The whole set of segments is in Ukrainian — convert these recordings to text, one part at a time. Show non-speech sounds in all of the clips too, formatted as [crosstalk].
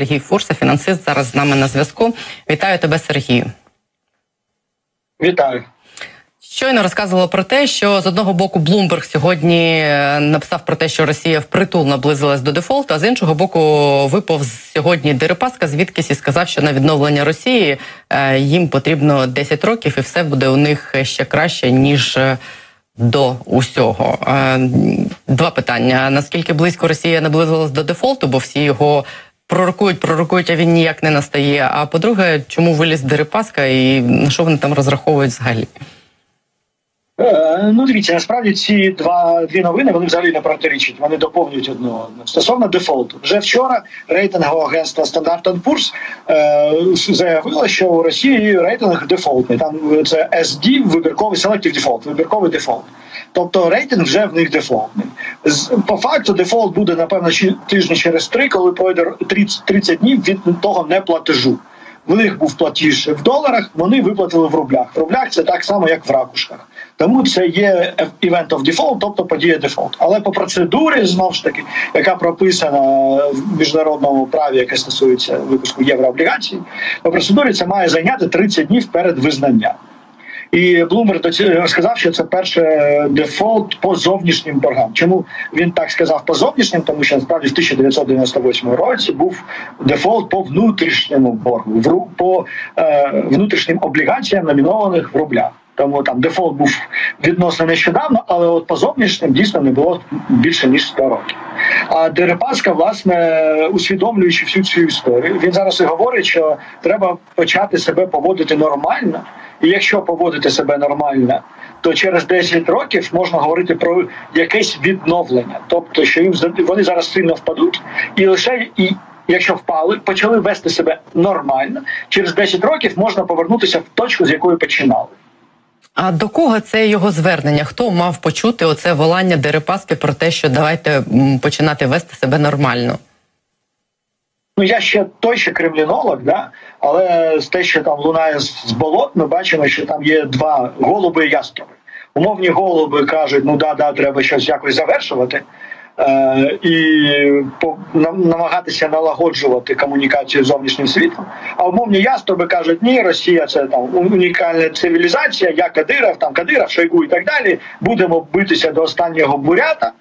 Сергій Фурса, фінансист, зараз з нами на зв'язку. Вітаю тебе, Сергію. Вітаю. Щойно розказувала про те, що з одного боку Блумберг сьогодні е, написав про те, що Росія впритул наблизилась до дефолту, а з іншого боку, випав сьогодні Дерипаска, звідкись і сказав, що на відновлення Росії е, їм потрібно 10 років, і все буде у них ще краще ніж е, до усього. Два питання: наскільки близько Росія наблизилась до дефолту, бо всі його. Пророкують, пророкують, а він ніяк не настає. А по-друге, чому виліз Дерипаска і на що вони там розраховують взагалі? Е, ну, дивіться, насправді ці два дві новини вони взагалі не протирічать, вони доповнюють одного. Стосовно дефолту, вже вчора рейтингове агентство Standard Poor's е, заявило, що у Росії рейтинг дефолтний. Там це SD, вибірковий Selective Default, вибірковий дефолт. Тобто рейтинг вже в них дефолтний. По факту дефолт буде напевно тижні через три, коли пройде 30, 30 днів від того неплатежу. В них був платіж в доларах, вони виплатили в рублях. В рублях це так само, як в ракушках. Тому це є event of default, тобто подія дефолт. Але по процедурі знову ж таки, яка прописана в міжнародному праві, яке стосується випуску єврооблігацій, по процедурі це має зайняти 30 днів перед визнанням. І Блумер сказав, що це перше дефолт по зовнішнім боргам. Чому він так сказав по зовнішнім? Тому що насправді в 1998 році був дефолт по внутрішньому боргу, по е, внутрішнім облігаціям, номінованих в рублях. Тому там дефолт був відносно нещодавно, але от по зовнішнім дійсно не було більше ніж 100 років. А Дерипаска, власне, усвідомлюючи всю цю історію, він зараз і говорить, що треба почати себе поводити нормально. І якщо поводити себе нормально, то через 10 років можна говорити про якесь відновлення, тобто, що їм вони зараз сильно впадуть, і лише і. Якщо впали, почали вести себе нормально, через 10 років можна повернутися в точку, з якої починали. А до кого це його звернення? Хто мав почути оце волання Дерипаски про те, що давайте починати вести себе нормально? Ну я ще той ще кремлінолог, да але з те, що там лунає з болот, ми бачимо, що там є два голуби і яструби. Умовні голуби кажуть, ну да, да, треба щось якось завершувати. Е, і намагатися налагоджувати комунікацію з зовнішнім світом. А умовні яструби кажуть, ні, Росія це там унікальна цивілізація, я Кадиров, там Кадиров, Шойгу і так далі. Будемо битися до останнього бурята,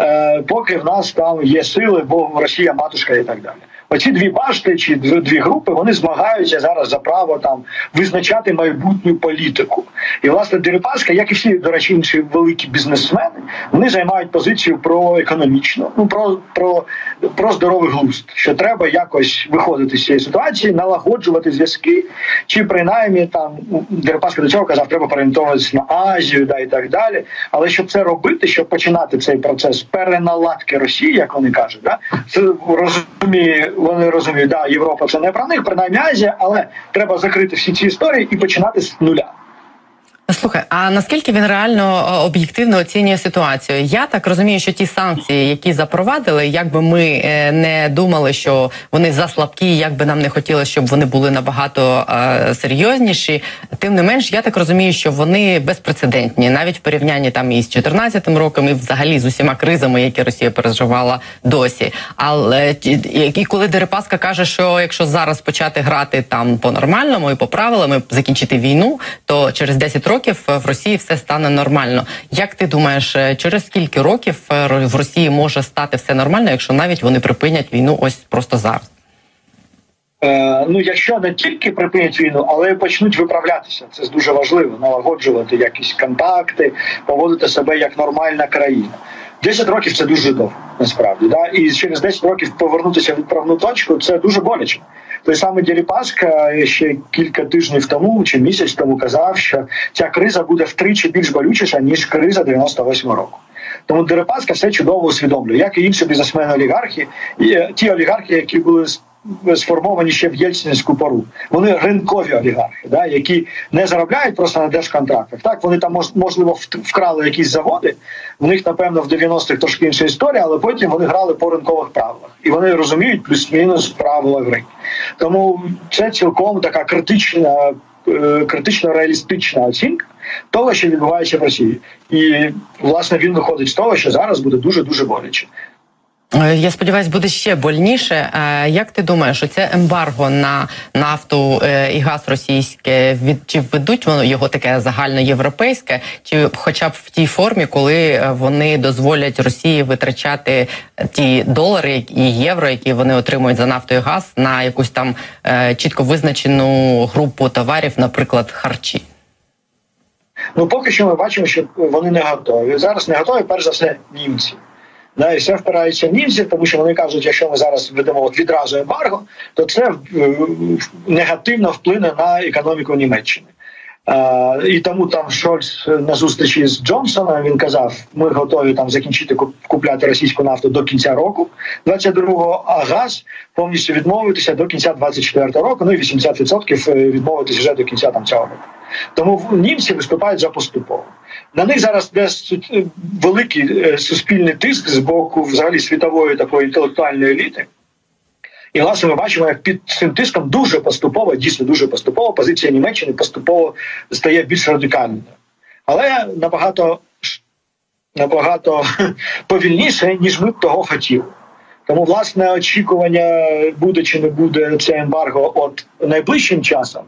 е, поки в нас там є сили, бо Росія матушка і так далі. Оці дві башти чи дві групи вони змагаються зараз за право там визначати майбутню політику. І власне Дерипаска, як і всі до речі, інші великі бізнесмени, вони займають позицію про економічну, ну про про, про здоровий глузд, що треба якось виходити з цієї ситуації, налагоджувати зв'язки, чи принаймні там Дерипаска до цього казав, треба переорієнтовуватися на Азію, да і так далі. Але щоб це робити, щоб починати цей процес переналадки Росії, як вони кажуть, да це розуміє вони розуміють, да, Європа це не про них, принаймні Азія, але треба закрити всі ці історії і починати з нуля. Слухай, а наскільки він реально об'єктивно оцінює ситуацію? Я так розумію, що ті санкції, які запровадили, як би ми е, не думали, що вони заслабкі, як би нам не хотілося, щоб вони були набагато е, серйозніші. Тим не менш, я так розумію, що вони безпрецедентні, навіть в порівнянні там із 14 роком, і взагалі з усіма кризами, які Росія переживала досі. Але і коли Дерипаска каже, що якщо зараз почати грати там по нормальному і по правилам, закінчити війну, то через 10 років років в Росії все стане нормально. Як ти думаєш, е, через скільки років е, в Росії може стати все нормально, якщо навіть вони припинять війну ось просто зараз? Е, ну, якщо не тільки припинять війну, але й почнуть виправлятися, це дуже важливо налагоджувати якісь контакти, поводити себе як нормальна країна. 10 років це дуже довго, насправді. Да? І через 10 років повернутися в відправну точку це дуже боляче. Той самий Дерипаска ще кілька тижнів тому чи місяць тому казав, що ця криза буде втричі більш болючіша ніж криза 98 року. Тому Дерипаска все чудово усвідомлює, як і інші бізнесмени олігархи, і е, ті олігархи, які були сформовані ще в Єльцинську пору. Вони ринкові олігархи, да, які не заробляють просто на держконтрактах. Так вони там можливо вкрали якісь заводи. В них напевно в 90-х трошки інша історія, але потім вони грали по ринкових правилах, і вони розуміють плюс-мінус правила гри. Тому це цілком така критична. Е, критично реалістична оцінка того, що відбувається в Росії, і власне він виходить з того, що зараз буде дуже дуже боляче. Е, Я сподіваюся, буде ще больніше. Е, Як ти думаєш, це ембарго на нафту е, і газ російське від чи введуть воно його таке загальноєвропейське, чи хоча б в тій формі, коли вони дозволять Росії витрачати ті долари і євро, які вони отримують за нафту і газ, на якусь там чітко визначену групу товарів, наприклад, харчі? Ну поки що ми бачимо, що вони не готові. Зараз не готові, перш за все, німці. Да, і все впирається в німців, тому що вони кажуть, якщо ми зараз введемо от відразу ембарго, то це е, негативно вплине на економіку Німеччини. Е, і тому там Шольц на зустрічі з Джонсоном він казав: ми готові там закінчити купляти російську нафту до кінця року 22-го, а газ повністю відмовитися до кінця 24-го року. Ну і 80% відмовитися вже до кінця там цього року. Тому німці виступають за поступово. На них зараз йде е, великий е, суспільний тиск з боку взагалі світової такої інтелектуальної еліти. І власне ми бачимо, як під цим тиском дуже поступово, дійсно дуже поступово, позиція Німеччини поступово стає більш радикальною. Але набагато набагато [laughs] повільніше, ніж ми б того хотіли. Тому, власне, очікування, буде чи не буде це ембарго от найближчим часом,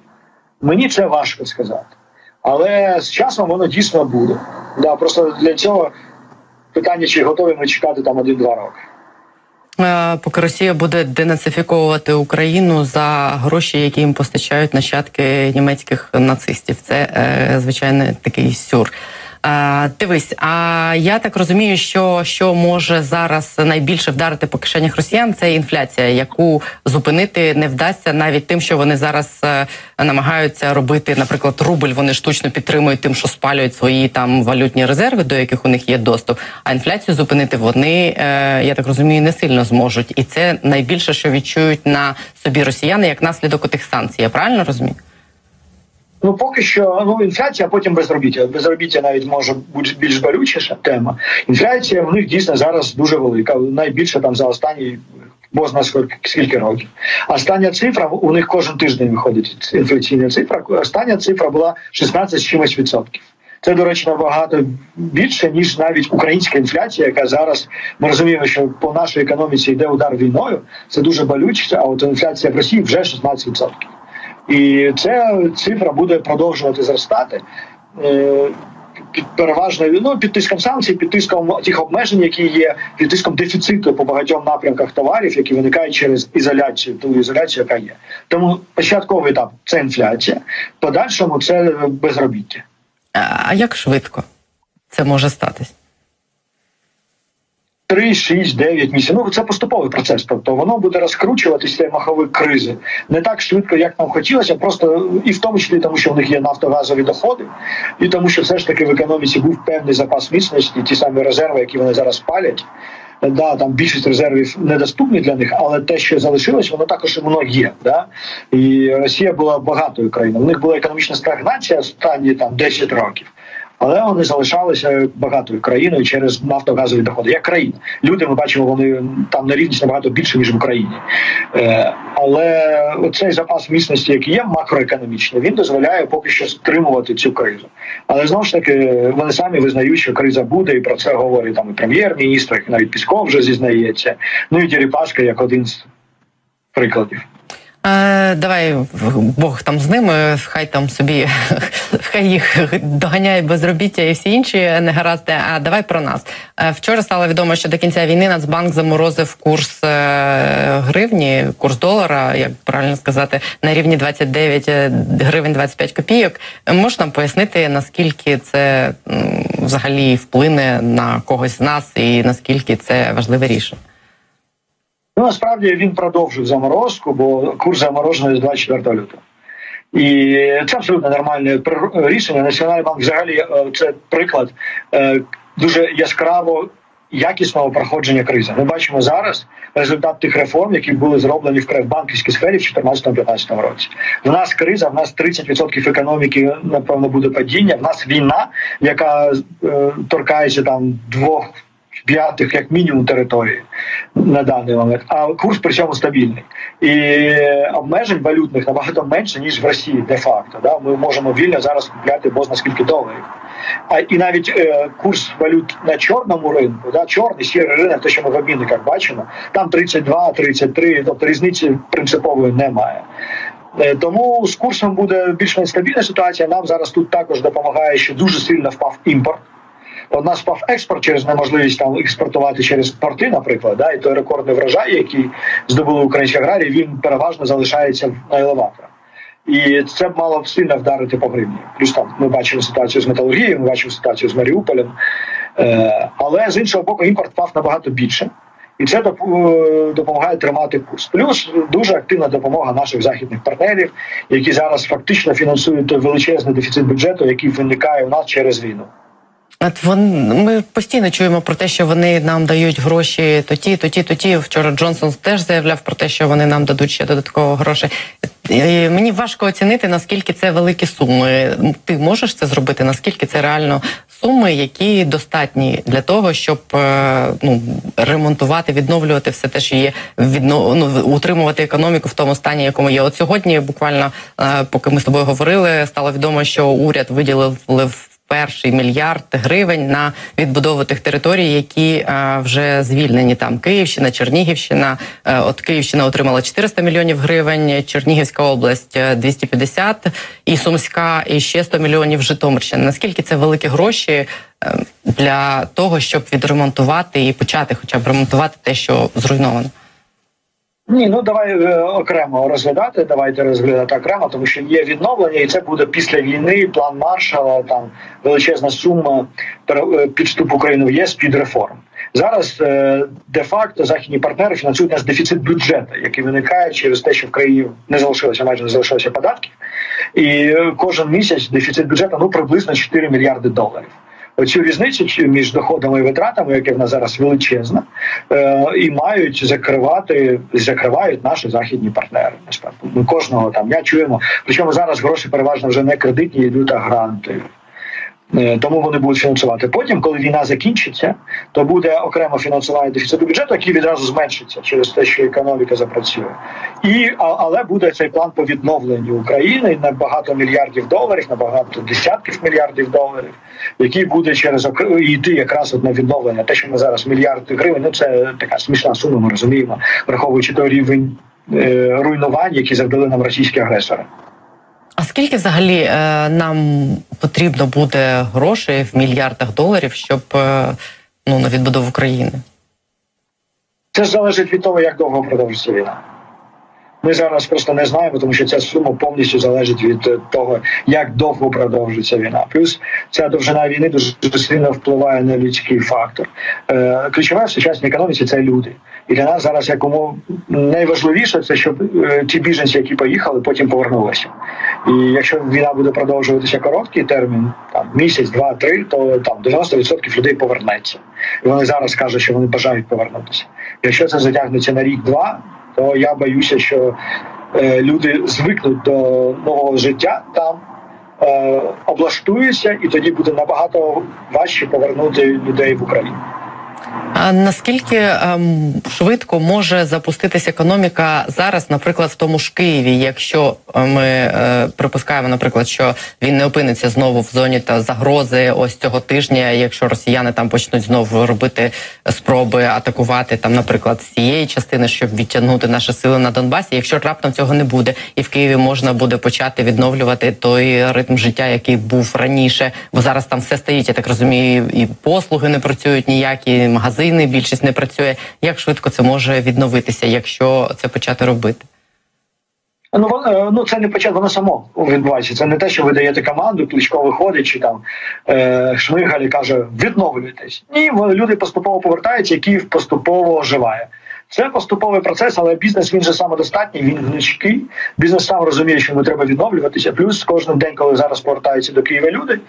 мені це важко сказати. Але з часом воно дійсно буде. Да, просто для цього питання, чи готові ми чекати там один-два роки. Е, Поки Росія буде денацифіковувати Україну за гроші, які їм постачають нащадки німецьких нацистів. Це е, звичайно такий сюр. Е, Дивись, а я так розумію, що, що може зараз найбільше вдарити по кишенях росіян, це інфляція, яку зупинити не вдасться навіть тим, що вони зараз е, намагаються робити, наприклад, рубль. Вони штучно підтримують тим, що спалюють свої там валютні резерви, до яких у них є доступ. А інфляцію зупинити вони, е, я так розумію, не сильно зможуть. І це найбільше, що відчують на собі росіяни як наслідок тих санкцій. Я правильно розумію? Ну, поки що ну інфляція, а потім безробіття. Безробіття навіть може бути більш болючіша тема. Інфляція в них дійсно зараз дуже велика, найбільше там за останні бозна скільки, років. Остання цифра у них кожен тиждень виходить інфляційна цифра. Остання цифра була 16 з чимось відсотків. Це, до речі, набагато більше, ніж навіть українська інфляція, яка зараз ми розуміємо, що по нашій економіці йде удар війною. Це дуже болюче, а от інфляція в Росії вже 16%. І ця цифра буде продовжувати зростати. Е, Під переважно ну, під тиском санкцій, під тиском тих обмежень, які є, під тиском дефіциту по багатьом напрямках товарів, які виникають через ізоляцію, ту ізоляцію, яка є. Тому початковий етап це інфляція, подальшому це безробіття. А а як швидко це може статись? 3, 6, 9 місяців. Ну це поступовий процес. Тобто воно буде розкручуватися цей маховик кризи не так швидко, як нам хотілося, просто і в тому числі тому, що в них є нафтогазові доходи, і тому, що все ж таки в економіці був певний запас міцності, ті самі резерви, які вони зараз палять. Да, там більшість резервів недоступні для них, але те, що залишилось, воно також воно є. Да? І Росія була багатою країною. У них була економічна стагнація останні там 10 років. Але вони залишалися багатою країною через нафтогазові доходи. Як країна, люди ми бачимо, вони там на рівність набагато більше ніж в Україні. Е, але цей запас міцності, який є макроекономічний, він дозволяє поки що стримувати цю кризу. Але знову ж таки, вони самі визнають, що криза буде, і про це говорить там і прем'єр-міністр, і навіть Пісков вже зізнається. Ну і Діріпаска як один з прикладів. Е, давай Бог там з ними, хай там собі [laughs] хай їх доганяє безробіття і всі інші негаразди. А давай про нас. Е, вчора стало відомо, що до кінця війни Нацбанк заморозив курс е, гривні, курс долара, як правильно сказати, на рівні 29 гривень 25 копійок. Можеш нам пояснити, наскільки це взагалі вплине на когось з нас, і наскільки це важливе рішення? Ну, насправді він продовжив заморозку, бо курс заморожений з 24 лютого. І це абсолютно нормальне рішення. Національний банк взагалі е, це приклад е, дуже яскраво якісного проходження кризи. Ми бачимо зараз результат тих реформ, які були зроблені в банківській сфері в 2014-2015 році. В нас криза, в нас 30% економіки, напевно, буде падіння. В нас війна, яка е, торкається там двох п'ятих, як мінімум, території на даний момент. А курс при цьому стабільний і обмежень валютних набагато менше ніж в Росії, де факто. Да, ми можемо вільно зараз купляти бозна скільки доларів. А і навіть е, курс валют на чорному ринку, да, чорний сірий ринок, те, що ми в обмінниках бачимо, там 32, 33, тобто різниці принципової немає. Е, Тому з курсом буде більш-менш стабільна ситуація. Нам зараз тут також допомагає, що дуже сильно впав імпорт. У нас впав експорт через неможливість там експортувати через порти, наприклад, да, і той рекордний врожай, який здобули українські аграрії, він переважно залишається на елеваторах. І це б мало б сильно вдарити по гривні. Плюс там ми бачимо ситуацію з металургією, ми бачимо ситуацію з Маріуполем. Е, але з іншого боку, імпорт впав набагато більше. І це допомагає тримати курс. Плюс дуже активна допомога наших західних партнерів, які зараз фактично фінансують той величезний дефіцит бюджету, який виникає у нас через війну. От вон, ми постійно чуємо про те, що вони нам дають гроші то ті, то ті, то ті. Вчора Джонсон теж заявляв про те, що вони нам дадуть ще додатково гроші. І Мені важко оцінити, наскільки це великі суми. Ти можеш це зробити? Наскільки це реально суми, які достатні для того, щоб е, ну, ремонтувати, відновлювати все те, що є, відно, ну, утримувати економіку в тому стані, якому є. От сьогодні, буквально, е, поки ми з тобою говорили, стало відомо, що уряд виділив перший мільярд гривень на відбудову тих територій, які е, вже звільнені. Там Київщина, Чернігівщина. Е, от Київщина отримала 400 мільйонів гривень, Чернігівська область е, 250 і Сумська, і ще 100 мільйонів Житомирщина. Наскільки це великі гроші е, для того, щоб відремонтувати і почати, хоча б ремонтувати те, що зруйновано? Ні, ну давай е, окремо розглядати. Давайте розглядати окремо, тому що є відновлення, і це буде після війни. План маршала, там величезна сума е, України в ЄС під реформ. Зараз е, де-факто західні партнери фінансують наш дефіцит бюджету, який виникає через те, що в країні не залишилося майже не залишилося податків, і кожен місяць дефіцит бюджету ну приблизно 4 мільярди доларів. Оцю різницю між доходами і витратами, яка в нас зараз величезна, е, і мають закривати, закривають наші західні партнери. Насправді ми кожного там я чуємо. Причому зараз гроші переважно вже не кредитні, йдуть а гранти. Е, Тому вони будуть фінансувати. Потім, коли війна закінчиться, то буде окремо фінансування дефіциту бюджету, який відразу зменшиться через те, що економіка запрацює. І але буде цей план по відновленню України на багато мільярдів доларів, на багато десятків мільярдів доларів, який буде через йти якраз на відновлення. Те, що ми зараз мільярди гривень, ну це така смішна сума. Ми розуміємо, враховуючи той рівень е, руйнувань, які завдали нам російські агресори. А скільки взагалі е, нам потрібно буде грошей в мільярдах доларів, щоб е, ну на відбудову країни? Це залежить від того, як довго продовжиться війна. Ми зараз просто не знаємо, тому що ця сума повністю залежить від е, того, як довго продовжиться війна. Плюс ця довжина війни дуже сильно впливає на людський фактор. Е, ключове в сучасній економіці це люди. І для нас зараз якому найважливіше це, щоб е, ті біженці, які поїхали, потім повернулися. І якщо війна буде продовжуватися короткий термін, там місяць, два, три, то там 90% людей повернеться. І вони зараз кажуть, що вони бажають повернутися. Якщо це затягнеться на рік-два, то я боюся, що е, люди звикнуть до нового життя там, е, облаштуються, і тоді буде набагато важче повернути людей в Україну. А наскільки ем, швидко може запуститись економіка зараз, наприклад, в тому ж Києві, якщо е, ми е, припускаємо, наприклад, що він не опиниться знову в зоні та загрози ось цього тижня, якщо росіяни там почнуть знову робити спроби атакувати там, наприклад, з цієї частини, щоб відтягнути наші сили на Донбасі, якщо раптом цього не буде, і в Києві можна буде почати відновлювати той ритм життя, який був раніше, бо зараз там все стоїть. Я так розумію, і послуги не працюють ніякі, магазини більшість не працює. Як швидко це може відновитися, якщо це почати робити? Ну ну це не початок, воно само відбувається. Це не те, що ви даєте команду, Кличко виходить чи там е, Шмигаль і каже відновлюйтесь. Ні, люди поступово повертаються, Київ поступово оживає. Це поступовий процес, але бізнес він же самодостатній, він гнучкий. Бізнес сам розуміє, що йому треба відновлюватися. Плюс кожен день, коли зараз повертаються до Києва люди,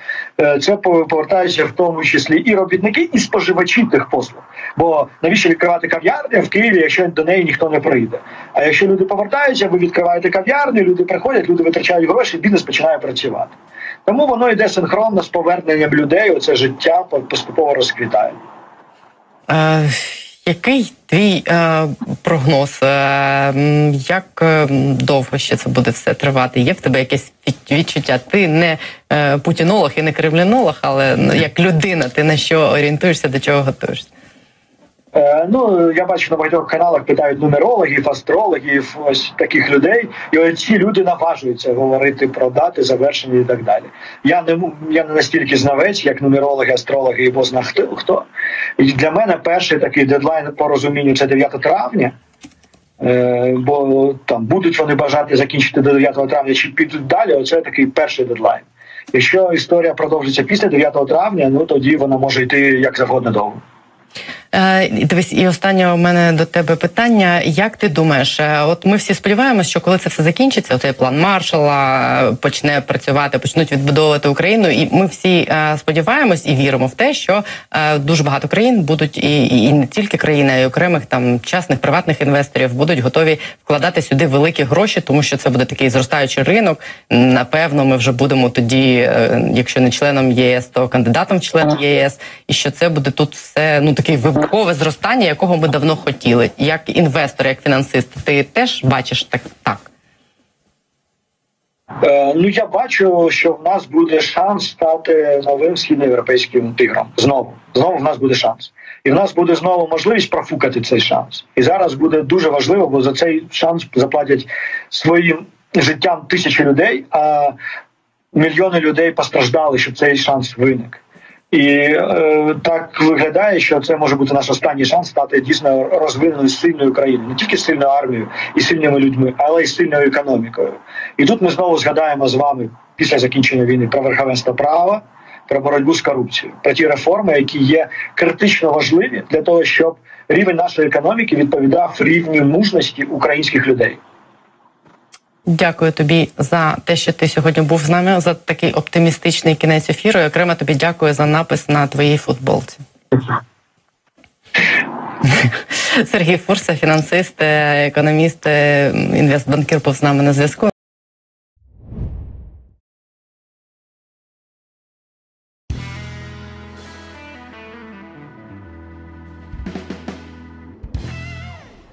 е, це по- повертаються в тому числі і робітники, і споживачі тих послуг. Бо навіщо відкривати кав'ярню в Києві, якщо до неї ніхто не прийде? А якщо люди повертаються, ви відкриваєте кав'ярню, люди приходять, люди витрачають гроші, бізнес починає працювати. Тому воно йде синхронно з поверненням людей. Оце життя поступово розквітає. Який твій е, прогноз? Е, як е, довго ще це буде все тривати? Є в тебе якесь від- відчуття? Ти не е, путінолог і не кремлінолог, але ну, як людина, ти на що орієнтуєшся, до чого готуєшся? Е, ну я бачу на багатьох каналах питають нумерологів, астрологів, ось таких людей, і ці люди наважуються говорити про дати, завершення і так далі. Я не я не настільки знавець, як нумерологи, астрологи і бозна хто хто. І для мене перший такий дедлайн по розумінню це 9 травня. Е, бо там будуть вони бажати закінчити до 9 травня чи підуть далі. Оце такий перший дедлайн. Якщо історія продовжиться після 9 травня, ну тоді вона може йти як завгодно довго. Е, Дивись, і останнє у мене до тебе питання. Як ти думаєш, е, от ми всі сподіваємося, що коли це все закінчиться, цей план маршала е, почне працювати, почнуть відбудовувати Україну, і ми всі сподіваємось і віримо в те, що дуже багато країн будуть і, і, не тільки країни, а й окремих там частних приватних інвесторів будуть готові вкладати сюди великі гроші, тому що це буде такий зростаючий ринок. Напевно, ми вже будемо тоді, якщо не членом ЄС, то кандидатом в член ЄС, і що це буде тут все ну такий таке вибухове зростання, якого ми давно хотіли. Як інвестор, як фінансист, ти теж бачиш так так. Е, ну я бачу, що в нас буде шанс стати новим східноєвропейським тигром. Знову знову в нас буде шанс, і в нас буде знову можливість профукати цей шанс. І зараз буде дуже важливо, бо за цей шанс заплатять своїм життям тисячі людей, а мільйони людей постраждали, щоб цей шанс виник. І е, так виглядає, що це може бути наш останній шанс стати дійсно розвиненою сильною країною, не тільки сильною армією і сильними людьми, але й сильною економікою. І тут ми знову згадаємо з вами після закінчення війни про верховенство права, про боротьбу з корупцією, про ті реформи, які є критично важливі для того, щоб рівень нашої економіки відповідав рівню мужності українських людей. Дякую тобі за те, що ти сьогодні був з нами за такий оптимістичний кінець ефіру. І окремо тобі дякую за напис на твоїй футболці. [laughs] Сергій Фурса, фінансист, е, економіст, е, інвестбанкір, був з нами на зв'язку.